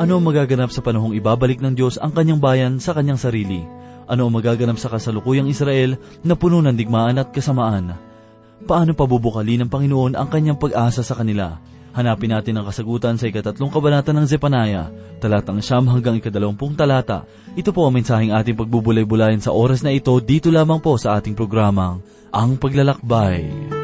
Ano ang magaganap sa panahong ibabalik ng Diyos ang kanyang bayan sa kanyang sarili? Ano ang magaganap sa kasalukuyang Israel na puno ng digmaan at kasamaan? Paano pabubukali ng Panginoon ang kanyang pag-asa sa kanila? Hanapin natin ang kasagutan sa ikatatlong kabanata ng Zepanaya, talatang siyam hanggang ikadalawampung talata. Ito po ang mensaheng ating pagbubulay-bulayan sa oras na ito dito lamang po sa ating programang, Ang Paglalakbay. Kaisa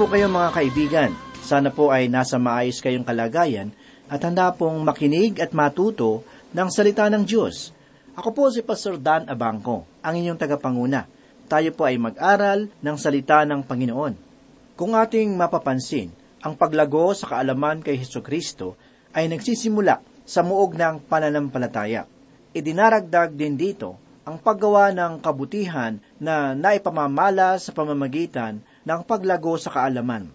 po kayo mga kaibigan? Sana po ay nasa maayos kayong kalagayan at handa pong makinig at matuto ng salita ng Diyos. Ako po si Pastor Dan Abangco, ang inyong tagapanguna. Tayo po ay mag-aral ng salita ng Panginoon. Kung ating mapapansin, ang paglago sa kaalaman kay Heso Kristo ay nagsisimula sa muog ng pananampalataya. Idinaragdag din dito ang paggawa ng kabutihan na naipamamala sa pamamagitan ng paglago sa kaalaman.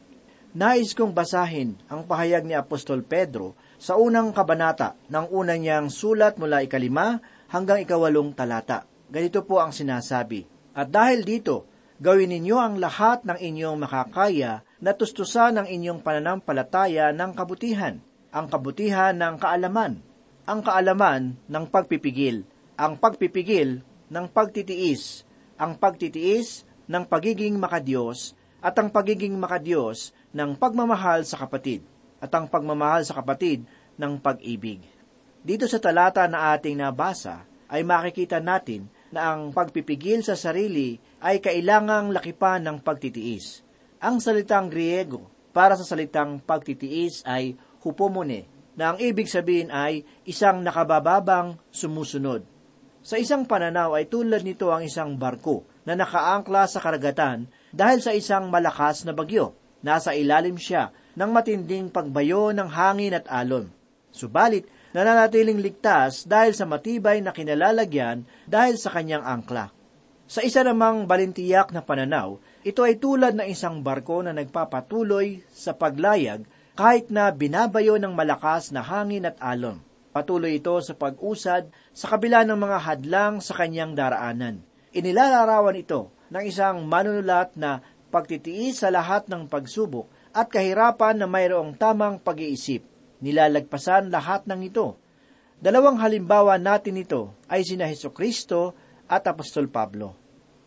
Nais kong basahin ang pahayag ni Apostol Pedro sa unang kabanata ng unang niyang sulat mula ikalima hanggang ikawalong talata. Ganito po ang sinasabi, At dahil dito, gawin ninyo ang lahat ng inyong makakaya na tustusan ang inyong pananampalataya ng kabutihan, ang kabutihan ng kaalaman, ang kaalaman ng pagpipigil, ang pagpipigil ng pagtitiis, ang pagtitiis ng pagiging makadiyos, at ang pagiging makadiyos ng pagmamahal sa kapatid, at ang pagmamahal sa kapatid ng pag-ibig. Dito sa talata na ating nabasa, ay makikita natin na ang pagpipigil sa sarili ay kailangang lakipan ng pagtitiis. Ang salitang Griego para sa salitang pagtitiis ay hupomone, na ang ibig sabihin ay isang nakabababang sumusunod. Sa isang pananaw ay tulad nito ang isang barko na nakaangkla sa karagatan dahil sa isang malakas na bagyo. Nasa ilalim siya ng matinding pagbayo ng hangin at alon. Subalit, nananatiling ligtas dahil sa matibay na kinalalagyan dahil sa kanyang angkla. Sa isa namang balintiyak na pananaw, ito ay tulad ng isang barko na nagpapatuloy sa paglayag kahit na binabayo ng malakas na hangin at alon. Patuloy ito sa pag-usad sa kabila ng mga hadlang sa kanyang daraanan. Inilalarawan ito ng isang manunulat na pagtitiis sa lahat ng pagsubok at kahirapan na mayroong tamang pag-iisip. Nilalagpasan lahat ng ito. Dalawang halimbawa natin ito ay sina Heso Kristo at Apostol Pablo.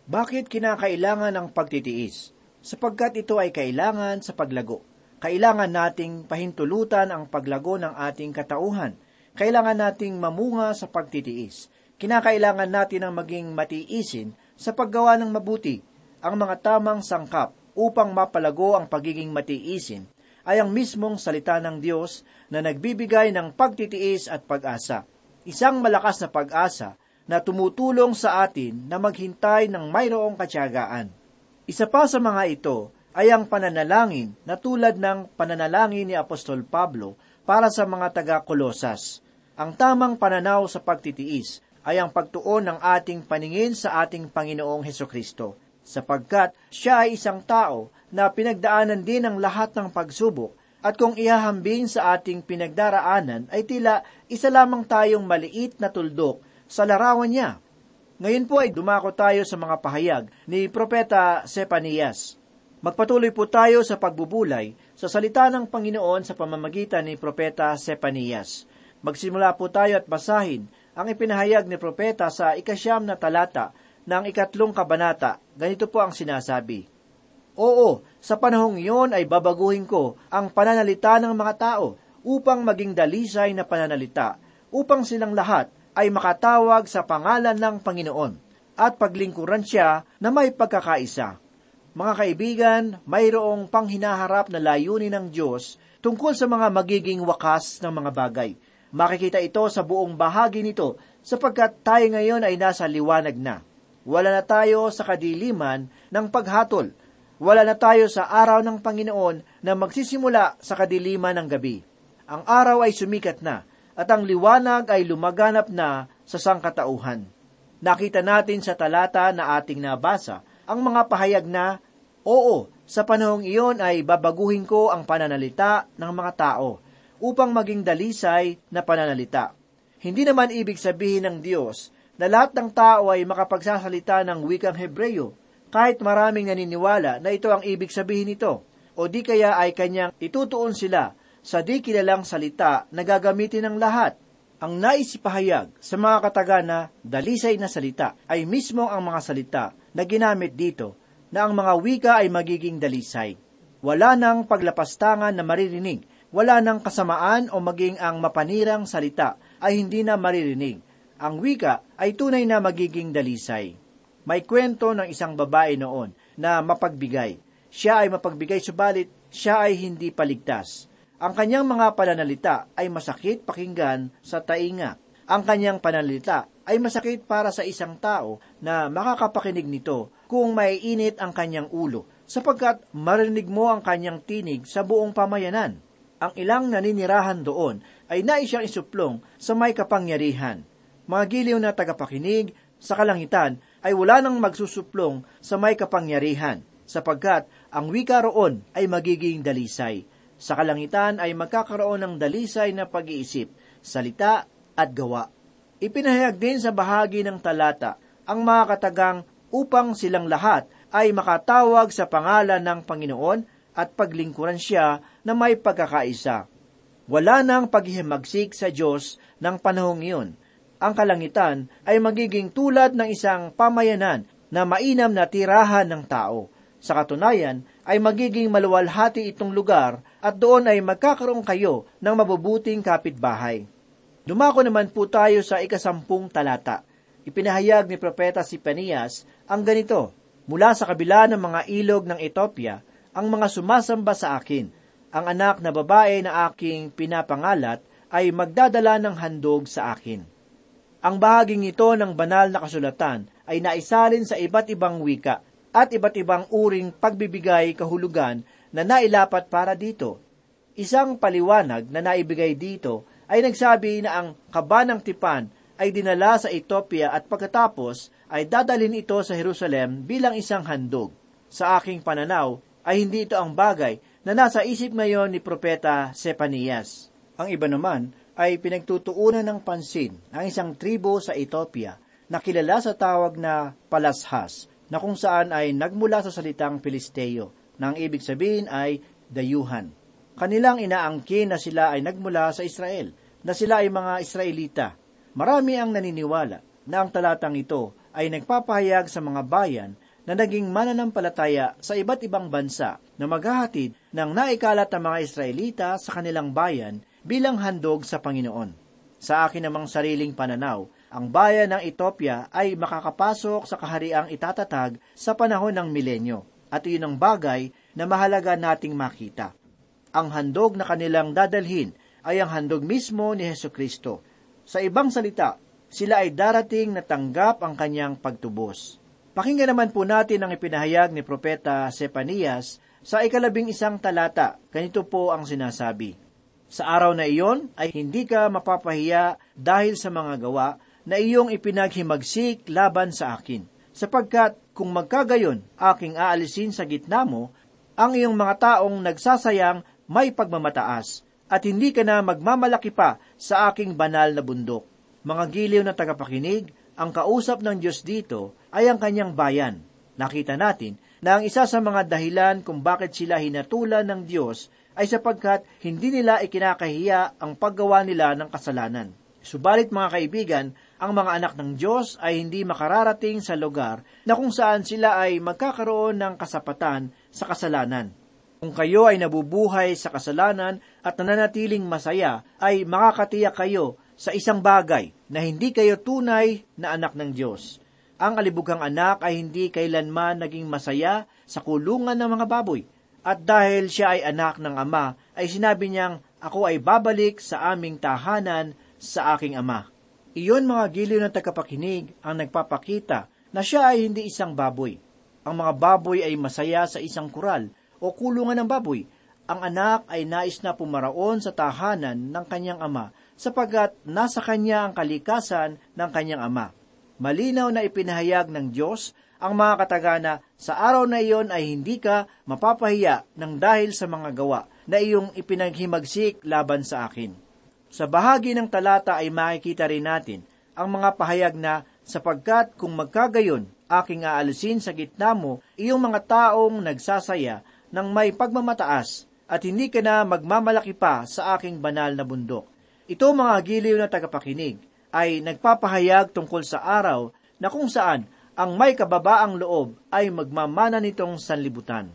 Bakit kinakailangan ng pagtitiis? Sapagkat ito ay kailangan sa paglago. Kailangan nating pahintulutan ang paglago ng ating katauhan. Kailangan nating mamunga sa pagtitiis. Kinakailangan natin ang maging matiisin sa paggawa ng mabuti, ang mga tamang sangkap upang mapalago ang pagiging matiisin ay ang mismong salita ng Diyos na nagbibigay ng pagtitiis at pag-asa. Isang malakas na pag-asa na tumutulong sa atin na maghintay ng mayroong katyagaan. Isa pa sa mga ito ay ang pananalangin na tulad ng pananalangin ni Apostol Pablo para sa mga taga-Kolosas. Ang tamang pananaw sa pagtitiis ay ang pagtuon ng ating paningin sa ating Panginoong Heso Kristo, sapagkat siya ay isang tao na pinagdaanan din ang lahat ng pagsubok, at kung ihahambing sa ating pinagdaraanan ay tila isa lamang tayong maliit na tuldok sa larawan niya. Ngayon po ay dumako tayo sa mga pahayag ni Propeta Sepanias. Magpatuloy po tayo sa pagbubulay sa salita ng Panginoon sa pamamagitan ni Propeta Sepanias. Magsimula po tayo at basahin ang ipinahayag ni propeta sa ikasyam na talata ng ikatlong kabanata. Ganito po ang sinasabi. Oo, sa panahong iyon ay babaguhin ko ang pananalita ng mga tao upang maging dalisay na pananalita, upang silang lahat ay makatawag sa pangalan ng Panginoon at paglingkuran siya na may pagkakaisa. Mga kaibigan, mayroong panghinaharap na layunin ng Diyos tungkol sa mga magiging wakas ng mga bagay – Makikita ito sa buong bahagi nito sapagkat tayo ngayon ay nasa liwanag na. Wala na tayo sa kadiliman ng paghatol. Wala na tayo sa araw ng Panginoon na magsisimula sa kadiliman ng gabi. Ang araw ay sumikat na at ang liwanag ay lumaganap na sa sangkatauhan. Nakita natin sa talata na ating nabasa ang mga pahayag na, Oo, sa panahong iyon ay babaguhin ko ang pananalita ng mga tao upang maging dalisay na pananalita. Hindi naman ibig sabihin ng Diyos na lahat ng tao ay makapagsasalita ng wikang Hebreyo, kahit maraming naniniwala na ito ang ibig sabihin nito, o di kaya ay kanyang itutuon sila sa di kilalang salita na gagamitin ng lahat. Ang naisipahayag sa mga kataga na dalisay na salita ay mismo ang mga salita na ginamit dito na ang mga wika ay magiging dalisay. Wala nang paglapastangan na maririnig wala ng kasamaan o maging ang mapanirang salita ay hindi na maririnig. Ang wika ay tunay na magiging dalisay. May kwento ng isang babae noon na mapagbigay. Siya ay mapagbigay subalit siya ay hindi paligtas. Ang kanyang mga pananalita ay masakit pakinggan sa tainga. Ang kanyang pananalita ay masakit para sa isang tao na makakapakinig nito kung maiinit ang kanyang ulo, sapagkat marinig mo ang kanyang tinig sa buong pamayanan ang ilang naninirahan doon ay nais siyang isuplong sa may kapangyarihan. Mga giliw na tagapakinig sa kalangitan ay wala nang magsusuplong sa may kapangyarihan, sapagkat ang wika roon ay magiging dalisay. Sa kalangitan ay magkakaroon ng dalisay na pag-iisip, salita at gawa. Ipinahayag din sa bahagi ng talata ang mga katagang upang silang lahat ay makatawag sa pangalan ng Panginoon at paglingkuran siya na may pagkakaisa. Wala nang paghihimagsik sa Diyos ng panahong iyon. Ang kalangitan ay magiging tulad ng isang pamayanan na mainam na tirahan ng tao. Sa katunayan, ay magiging maluwalhati itong lugar at doon ay magkakaroon kayo ng mabubuting kapitbahay. Dumako naman po tayo sa ikasampung talata. Ipinahayag ni Propeta si Panias ang ganito, Mula sa kabila ng mga ilog ng Ethiopia, ang mga sumasamba sa akin. Ang anak na babae na aking pinapangalat ay magdadala ng handog sa akin. Ang bahaging ito ng banal na kasulatan ay naisalin sa iba't ibang wika at iba't ibang uring pagbibigay kahulugan na nailapat para dito. Isang paliwanag na naibigay dito ay nagsabi na ang kaba ng tipan ay dinala sa Ethiopia at pagkatapos ay dadalhin ito sa Jerusalem bilang isang handog. Sa aking pananaw, ay hindi ito ang bagay na na nasa isip ngayon ni Propeta Sepanias. Ang iba naman ay pinagtutuunan ng pansin ang isang tribo sa Ethiopia na kilala sa tawag na Palashas, na kung saan ay nagmula sa salitang Pilisteo, na ang ibig sabihin ay dayuhan. Kanilang inaangkin na sila ay nagmula sa Israel, na sila ay mga Israelita. Marami ang naniniwala na ang talatang ito ay nagpapahayag sa mga bayan na naging mananampalataya sa iba't ibang bansa na maghahatid ng naikalat ng mga Israelita sa kanilang bayan bilang handog sa Panginoon. Sa akin namang sariling pananaw, ang bayan ng Ethiopia ay makakapasok sa kahariang itatatag sa panahon ng milenyo, at iyon ang bagay na mahalaga nating makita. Ang handog na kanilang dadalhin ay ang handog mismo ni Heso Kristo. Sa ibang salita, sila ay darating na tanggap ang kanyang pagtubos. Pakinggan naman po natin ang ipinahayag ni Propeta Sepanias sa ikalabing isang talata. Ganito po ang sinasabi. Sa araw na iyon ay hindi ka mapapahiya dahil sa mga gawa na iyong ipinaghimagsik laban sa akin. Sapagkat kung magkagayon aking aalisin sa gitna mo, ang iyong mga taong nagsasayang may pagmamataas, at hindi ka na magmamalaki pa sa aking banal na bundok. Mga giliw na tagapakinig, ang kausap ng Diyos dito ay ang kanyang bayan. Nakita natin na ang isa sa mga dahilan kung bakit sila hinatulan ng Diyos ay sapagkat hindi nila ikinakahiya ang paggawa nila ng kasalanan. Subalit mga kaibigan, ang mga anak ng Diyos ay hindi makararating sa lugar na kung saan sila ay magkakaroon ng kasapatan sa kasalanan. Kung kayo ay nabubuhay sa kasalanan at nananatiling masaya, ay makakatiyak kayo sa isang bagay na hindi kayo tunay na anak ng Diyos. Ang alibugang anak ay hindi kailanman naging masaya sa kulungan ng mga baboy. At dahil siya ay anak ng ama, ay sinabi niyang, ako ay babalik sa aming tahanan sa aking ama. Iyon mga giliw ng tagapakinig ang nagpapakita na siya ay hindi isang baboy. Ang mga baboy ay masaya sa isang kural o kulungan ng baboy. Ang anak ay nais na pumaraon sa tahanan ng kanyang ama sapagat nasa kanya ang kalikasan ng kanyang ama. Malinaw na ipinahayag ng Diyos ang mga katagana sa araw na iyon ay hindi ka mapapahiya ng dahil sa mga gawa na iyong ipinaghimagsik laban sa akin. Sa bahagi ng talata ay makikita rin natin ang mga pahayag na sapagkat kung magkagayon, aking aalisin sa gitna mo iyong mga taong nagsasaya ng may pagmamataas at hindi ka na magmamalaki pa sa aking banal na bundok. Ito mga giliw na tagapakinig ay nagpapahayag tungkol sa araw na kung saan ang may kababaang loob ay magmamana nitong sanlibutan.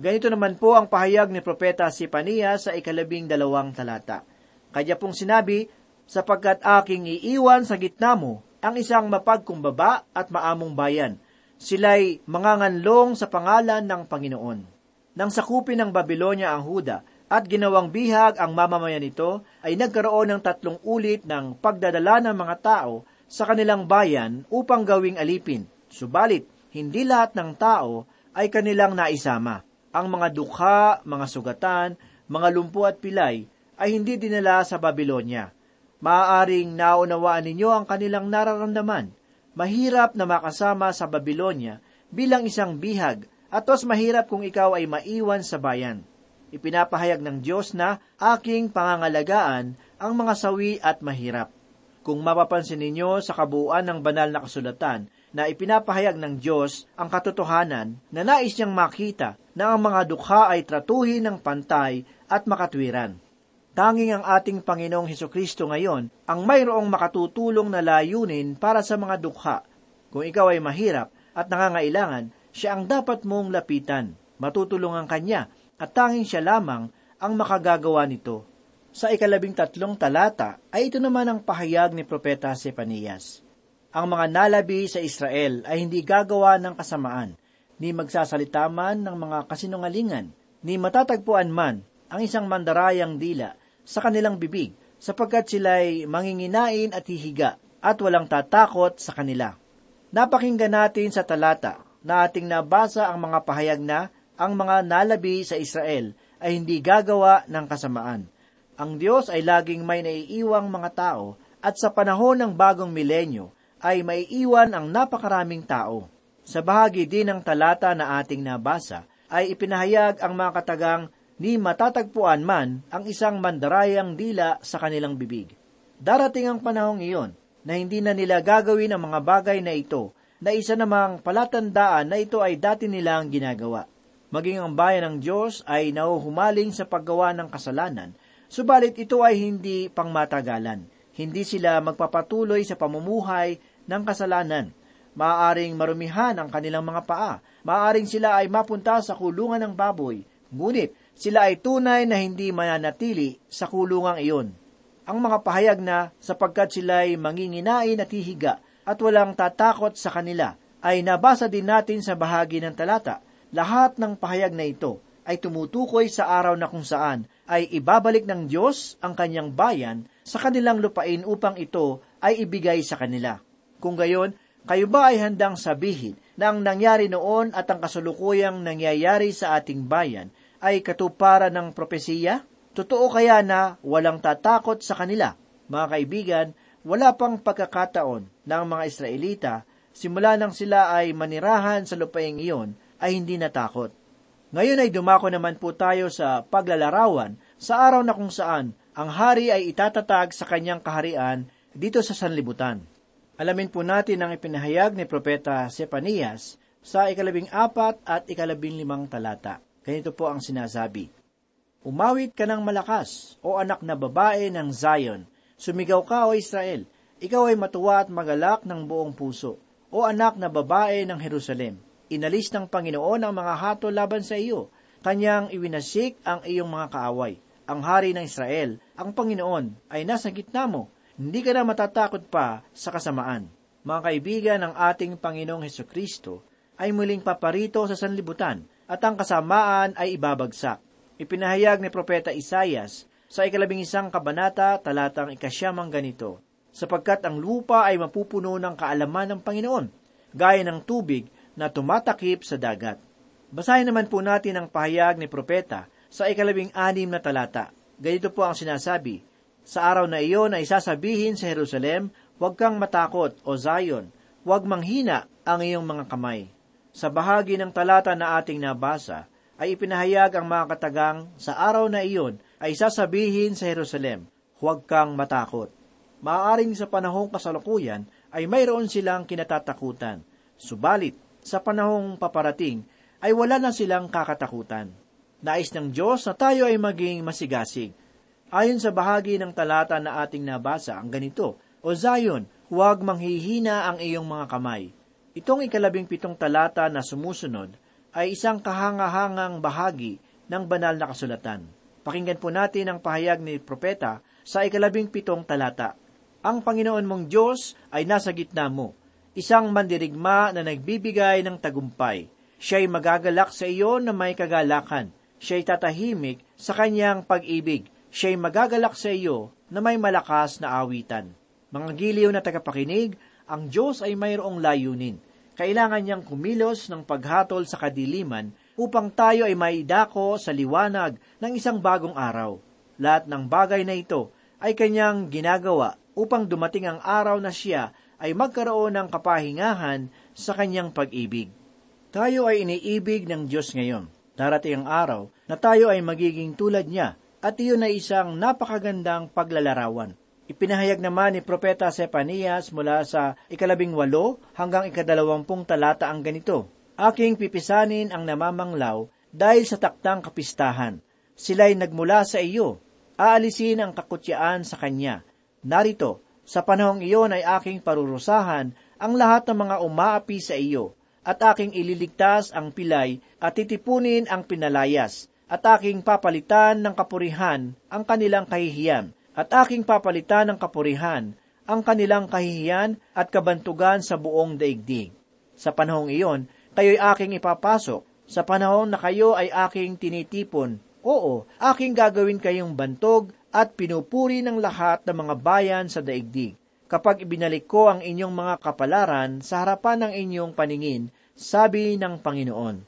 Ganito naman po ang pahayag ni Propeta Sipania sa ikalabing dalawang talata. Kaya pong sinabi, sapagkat aking iiwan sa gitna mo ang isang mapagkumbaba at maamong bayan. Sila'y manganganlong sa pangalan ng Panginoon. Nang sakupin ng Babylonia ang Huda, at ginawang bihag ang mamamayan nito, ay nagkaroon ng tatlong ulit ng pagdadala ng mga tao sa kanilang bayan upang gawing alipin. Subalit, hindi lahat ng tao ay kanilang naisama. Ang mga dukha, mga sugatan, mga lumpo at pilay ay hindi dinala sa Babylonia. Maaaring naunawaan ninyo ang kanilang nararamdaman. Mahirap na makasama sa Babylonia bilang isang bihag at tos mahirap kung ikaw ay maiwan sa bayan ipinapahayag ng Diyos na aking pangangalagaan ang mga sawi at mahirap. Kung mapapansin ninyo sa kabuuan ng banal na kasulatan na ipinapahayag ng Diyos ang katotohanan na nais niyang makita na ang mga dukha ay tratuhin ng pantay at makatwiran. Tanging ang ating Panginoong Heso Kristo ngayon ang mayroong makatutulong na layunin para sa mga dukha. Kung ikaw ay mahirap at nangangailangan, siya ang dapat mong lapitan. Matutulungan kanya at tanging siya lamang ang makagagawa nito. Sa ikalabing tatlong talata ay ito naman ang pahayag ni Propeta Sepanias. Ang mga nalabi sa Israel ay hindi gagawa ng kasamaan, ni magsasalita man ng mga kasinungalingan, ni matatagpuan man ang isang mandarayang dila sa kanilang bibig, sapagkat sila'y manginginain at hihiga, at walang tatakot sa kanila. Napakinggan natin sa talata na ating nabasa ang mga pahayag na ang mga nalabi sa Israel ay hindi gagawa ng kasamaan. Ang Diyos ay laging may naiiwang mga tao at sa panahon ng bagong milenyo ay maiiwan ang napakaraming tao. Sa bahagi din ng talata na ating nabasa ay ipinahayag ang mga katagang ni matatagpuan man ang isang mandarayang dila sa kanilang bibig. Darating ang panahong iyon na hindi na nila gagawin ang mga bagay na ito na isa namang palatandaan na ito ay dati nilang ginagawa. Maging ang bayan ng Diyos ay nauhumaling sa paggawa ng kasalanan, subalit ito ay hindi pangmatagalan. Hindi sila magpapatuloy sa pamumuhay ng kasalanan. Maaaring marumihan ang kanilang mga paa. Maaaring sila ay mapunta sa kulungan ng baboy. Ngunit sila ay tunay na hindi mananatili sa kulungang iyon. Ang mga pahayag na sapagkat sila ay manginginain at hihiga at walang tatakot sa kanila ay nabasa din natin sa bahagi ng talata lahat ng pahayag na ito ay tumutukoy sa araw na kung saan ay ibabalik ng Diyos ang kanyang bayan sa kanilang lupain upang ito ay ibigay sa kanila. Kung gayon, kayo ba ay handang sabihin na ang nangyari noon at ang kasulukuyang nangyayari sa ating bayan ay katuparan ng propesiya? Totoo kaya na walang tatakot sa kanila? Mga kaibigan, wala pang pagkakataon ng mga Israelita simula nang sila ay manirahan sa lupaing iyon ay hindi natakot. Ngayon ay dumako naman po tayo sa paglalarawan sa araw na kung saan ang hari ay itatatag sa kanyang kaharian dito sa sanlibutan. Alamin po natin ang ipinahayag ni Propeta Sepanias sa ikalabing apat at ikalabing limang talata. Ganito po ang sinasabi. Umawit ka ng malakas, o anak na babae ng Zion. Sumigaw ka, o Israel. Ikaw ay matuwa at magalak ng buong puso, o anak na babae ng Jerusalem Inalis ng Panginoon ang mga hatol laban sa iyo. Kanyang iwinasik ang iyong mga kaaway. Ang hari ng Israel, ang Panginoon, ay nasa gitna mo. Hindi ka na matatakot pa sa kasamaan. Mga kaibigan ng ating Panginoong Heso Kristo ay muling paparito sa sanlibutan at ang kasamaan ay ibabagsak. Ipinahayag ni Propeta Isayas sa ikalabing isang kabanata talatang ikasyamang ganito, sapagkat ang lupa ay mapupuno ng kaalaman ng Panginoon, gaya ng tubig na tumatakip sa dagat. Basahin naman po natin ang pahayag ni propeta sa ikalabing anim na talata. Ganito po ang sinasabi, Sa araw na iyon ay sasabihin sa Jerusalem, Huwag kang matakot, o Zion, huwag manghina ang iyong mga kamay. Sa bahagi ng talata na ating nabasa, ay ipinahayag ang mga katagang sa araw na iyon ay sasabihin sa Jerusalem, huwag kang matakot. Maaaring sa panahong kasalukuyan ay mayroon silang kinatatakutan. Subalit, sa panahong paparating, ay wala na silang kakatakutan. Nais ng Diyos na tayo ay maging masigasig. Ayon sa bahagi ng talata na ating nabasa, ang ganito, O Zion, huwag manghihina ang iyong mga kamay. Itong ikalabing pitong talata na sumusunod ay isang kahangahangang bahagi ng banal na kasulatan. Pakinggan po natin ang pahayag ni propeta sa ikalabing pitong talata. Ang Panginoon mong Diyos ay nasa gitna mo isang mandirigma na nagbibigay ng tagumpay. Siya'y magagalak sa iyo na may kagalakan. Siya'y tatahimik sa kanyang pag-ibig. Siya'y magagalak sa iyo na may malakas na awitan. Mga giliw na tagapakinig, ang Diyos ay mayroong layunin. Kailangan niyang kumilos ng paghatol sa kadiliman upang tayo ay maidako sa liwanag ng isang bagong araw. Lahat ng bagay na ito ay kanyang ginagawa upang dumating ang araw na siya ay magkaroon ng kapahingahan sa kanyang pag-ibig. Tayo ay iniibig ng Diyos ngayon. Darating ang araw na tayo ay magiging tulad niya at iyon ay isang napakagandang paglalarawan. Ipinahayag naman ni Propeta Sepanias mula sa ikalabing walo hanggang ikadalawampung talata ang ganito, Aking pipisanin ang namamanglaw dahil sa taktang kapistahan. Sila'y nagmula sa iyo. Aalisin ang kakutyaan sa kanya. Narito, sa panahong iyon ay aking parurusahan ang lahat ng mga umaapi sa iyo, at aking ililigtas ang pilay at titipunin ang pinalayas, at aking papalitan ng kapurihan ang kanilang kahihiyan, at aking papalitan ng kapurihan ang kanilang kahihiyan at kabantugan sa buong daigdig. Sa panahong iyon, kayo'y aking ipapasok, sa panahon na kayo ay aking tinitipon, oo, aking gagawin kayong bantog at pinupuri ng lahat ng mga bayan sa daigdig. Kapag ibinalik ko ang inyong mga kapalaran sa harapan ng inyong paningin, sabi ng Panginoon.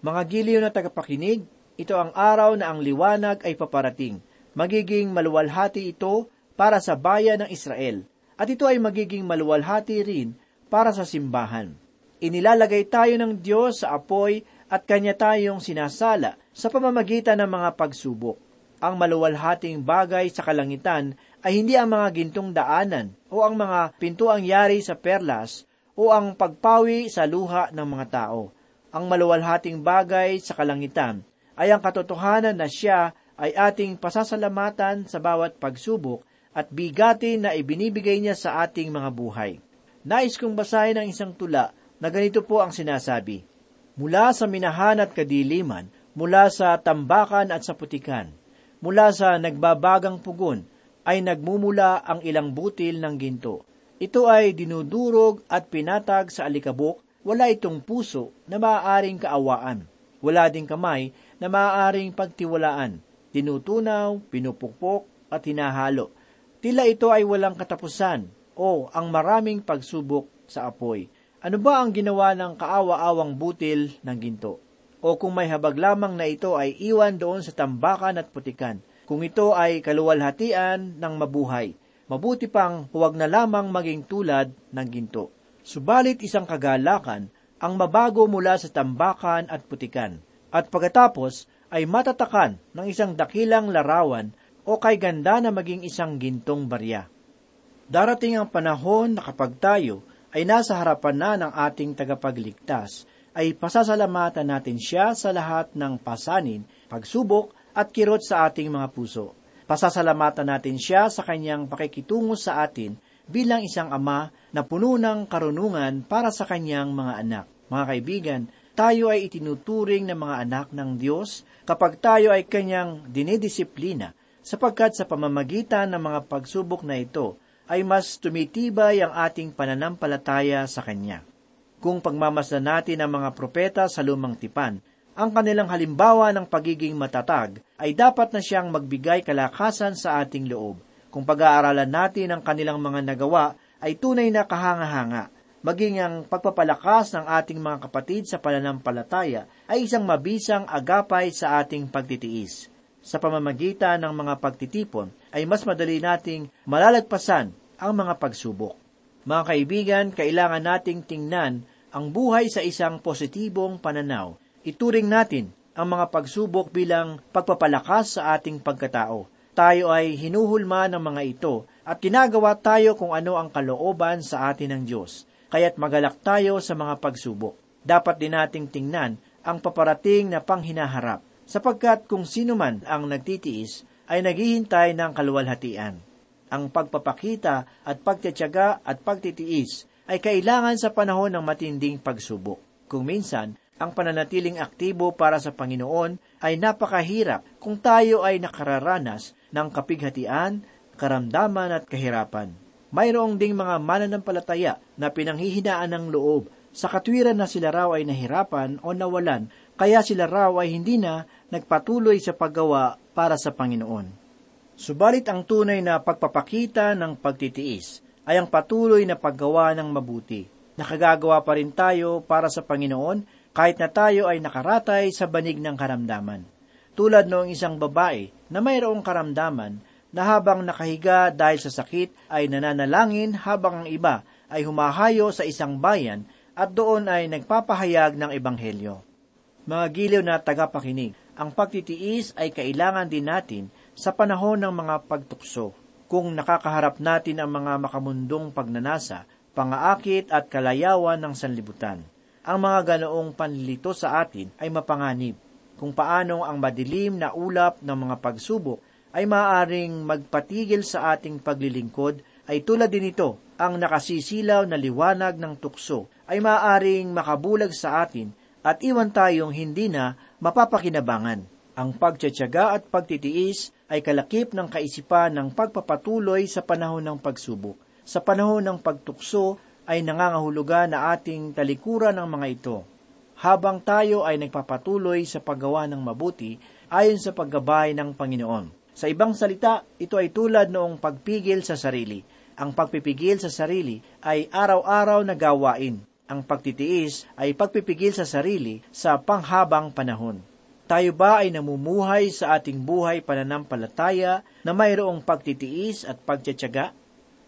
Mga giliw na tagapakinig, ito ang araw na ang liwanag ay paparating. Magiging maluwalhati ito para sa bayan ng Israel, at ito ay magiging maluwalhati rin para sa simbahan. Inilalagay tayo ng Diyos sa apoy at kanya tayong sinasala sa pamamagitan ng mga pagsubok. Ang maluwalhating bagay sa kalangitan ay hindi ang mga gintong daanan o ang mga pintuang yari sa perlas o ang pagpawi sa luha ng mga tao. Ang maluwalhating bagay sa kalangitan ay ang katotohanan na siya ay ating pasasalamatan sa bawat pagsubok at bigatin na ibinibigay niya sa ating mga buhay. Nais kong basahin ang isang tula na ganito po ang sinasabi. Mula sa minahan at kadiliman, mula sa tambakan at sa putikan, mula sa nagbabagang pugon, ay nagmumula ang ilang butil ng ginto. Ito ay dinudurog at pinatag sa alikabok, wala itong puso na maaaring kaawaan. Wala ding kamay na maaaring pagtiwalaan. Tinutunaw, pinupukpok at hinahalo Tila ito ay walang katapusan o ang maraming pagsubok sa apoy. Ano ba ang ginawa ng kaawa-awang butil ng ginto? O kung may habag lamang na ito ay iwan doon sa tambakan at putikan. Kung ito ay kaluwalhatian ng mabuhay, mabuti pang huwag na lamang maging tulad ng ginto. Subalit isang kagalakan ang mabago mula sa tambakan at putikan, at pagkatapos ay matatakan ng isang dakilang larawan o kay ganda na maging isang gintong barya. Darating ang panahon na kapag tayo ay nasa harapan na ng ating tagapagligtas, ay pasasalamatan natin siya sa lahat ng pasanin, pagsubok at kirot sa ating mga puso. Pasasalamatan natin siya sa kanyang pakikitungo sa atin bilang isang ama na puno ng karunungan para sa kanyang mga anak. Mga kaibigan, tayo ay itinuturing na mga anak ng Diyos kapag tayo ay kanyang dinidisiplina sapagkat sa pamamagitan ng mga pagsubok na ito ay mas tumitibay ang ating pananampalataya sa Kanya. Kung pagmamasdan natin ang mga propeta sa lumang tipan, ang kanilang halimbawa ng pagiging matatag ay dapat na siyang magbigay kalakasan sa ating loob. Kung pag-aaralan natin ang kanilang mga nagawa, ay tunay na kahanga-hanga. Maging ang pagpapalakas ng ating mga kapatid sa pananampalataya ay isang mabisang agapay sa ating pagtitiis sa pamamagitan ng mga pagtitipon ay mas madali nating malalagpasan ang mga pagsubok. Mga kaibigan, kailangan nating tingnan ang buhay sa isang positibong pananaw. Ituring natin ang mga pagsubok bilang pagpapalakas sa ating pagkatao. Tayo ay hinuhulma ng mga ito at ginagawa tayo kung ano ang kalooban sa atin ng Diyos. Kaya't magalak tayo sa mga pagsubok. Dapat din nating tingnan ang paparating na panghinaharap sapagkat kung sino man ang nagtitiis ay naghihintay ng kaluwalhatian. Ang pagpapakita at pagtityaga at pagtitiis ay kailangan sa panahon ng matinding pagsubok. Kung minsan, ang pananatiling aktibo para sa Panginoon ay napakahirap kung tayo ay nakararanas ng kapighatian, karamdaman at kahirapan. Mayroong ding mga mananampalataya na pinanghihinaan ng loob sa katwiran na sila raw ay nahirapan o nawalan, kaya sila raw ay hindi na nagpatuloy sa paggawa para sa Panginoon. Subalit ang tunay na pagpapakita ng pagtitiis ay ang patuloy na paggawa ng mabuti. Nakagagawa pa rin tayo para sa Panginoon kahit na tayo ay nakaratay sa banig ng karamdaman. Tulad noong isang babae na mayroong karamdaman na habang nakahiga dahil sa sakit ay nananalangin habang ang iba ay humahayo sa isang bayan at doon ay nagpapahayag ng ebanghelyo. Mga giliw na tagapakinig, ang pagtitiis ay kailangan din natin sa panahon ng mga pagtukso. Kung nakakaharap natin ang mga makamundong pagnanasa, pangaakit at kalayawan ng sanlibutan. Ang mga ganoong panlito sa atin ay mapanganib. Kung paano ang madilim na ulap ng mga pagsubok ay maaaring magpatigil sa ating paglilingkod, ay tulad din ito, ang nakasisilaw na liwanag ng tukso ay maaaring makabulag sa atin at iwan tayong hindi na mapapakinabangan. Ang pagtsatsaga at pagtitiis ay kalakip ng kaisipan ng pagpapatuloy sa panahon ng pagsubok. Sa panahon ng pagtukso ay nangangahulugan na ating talikuran ng mga ito. Habang tayo ay nagpapatuloy sa paggawa ng mabuti ayon sa paggabay ng Panginoon. Sa ibang salita, ito ay tulad noong pagpigil sa sarili. Ang pagpipigil sa sarili ay araw-araw na gawain ang pagtitiis ay pagpipigil sa sarili sa panghabang panahon. Tayo ba ay namumuhay sa ating buhay pananampalataya na mayroong pagtitiis at pagtsatsaga?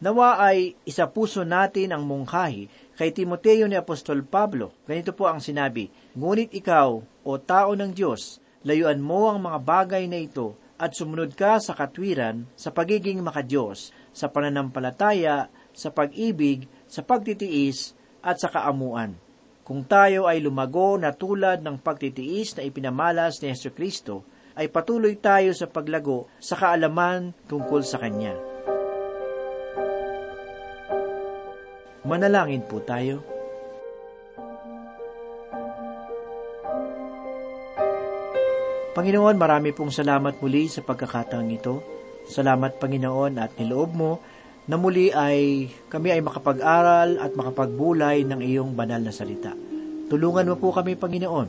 Nawa ay isa puso natin ang mungkahi kay Timoteo ni Apostol Pablo. Ganito po ang sinabi, Ngunit ikaw, o tao ng Diyos, layuan mo ang mga bagay na ito at sumunod ka sa katwiran, sa pagiging makadiyos, sa pananampalataya, sa pag-ibig, sa pagtitiis, at sa kaamuan. Kung tayo ay lumago na tulad ng pagtitiis na ipinamalas ni Yesu Kristo, ay patuloy tayo sa paglago sa kaalaman tungkol sa Kanya. Manalangin po tayo. Panginoon, marami pong salamat muli sa pagkakataong ito. Salamat, Panginoon, at niloob mo na muli ay kami ay makapag-aral at makapagbulay ng iyong banal na salita. Tulungan mo po kami, Panginoon.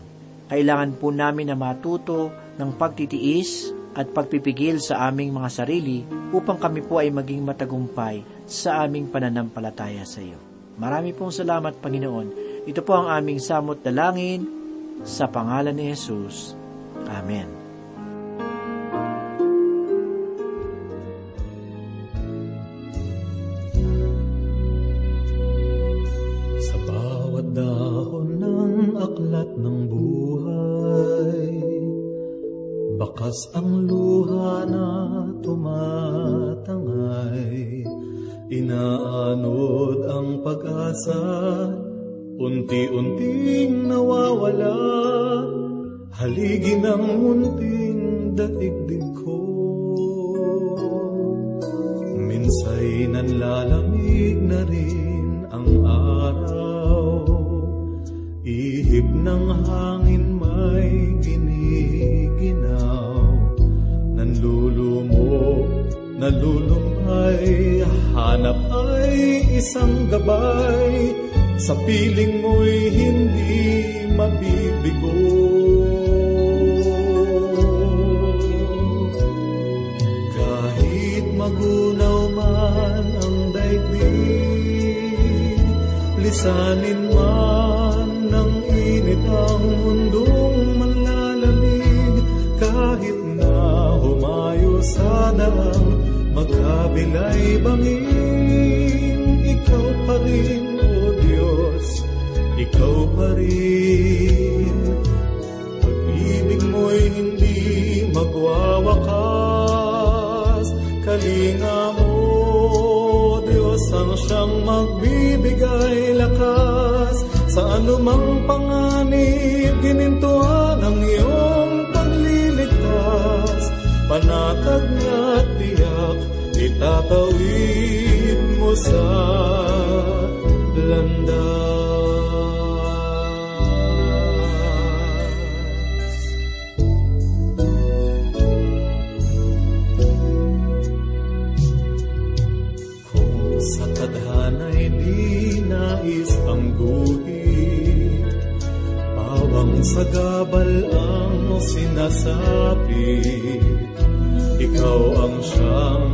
Kailangan po namin na matuto ng pagtitiis at pagpipigil sa aming mga sarili upang kami po ay maging matagumpay sa aming pananampalataya sa iyo. Marami pong salamat, Panginoon. Ito po ang aming samot dalangin sa pangalan ni Jesus. Amen. Ng aklat ng buhay, bakas ang luha na tumatangay, inaanod ang pag-asa, unti-unting nawawala, Haligi ng munting daigdig ko. Minsay nanlalamig ng hangin may giniginaw. Nanlulumo, nalulumbay Hanap ay isang gabay. Sa piling mo'y hindi mabibigo. Magunaw man ang daigdig, lisanin man magkabilay bangin, ikaw pa rin, O Diyos, ikaw pa rin. Pag-ibig mo'y hindi magwawakas, kalinga mo, Diyos ang siyang magbibigay lakas sa anumang panganib, ginintuan itatawid mo sa landas. Kung sa tadhana'y di nais ang guhit, pawang sa gabal ang sinasabi, ikaw ang siyang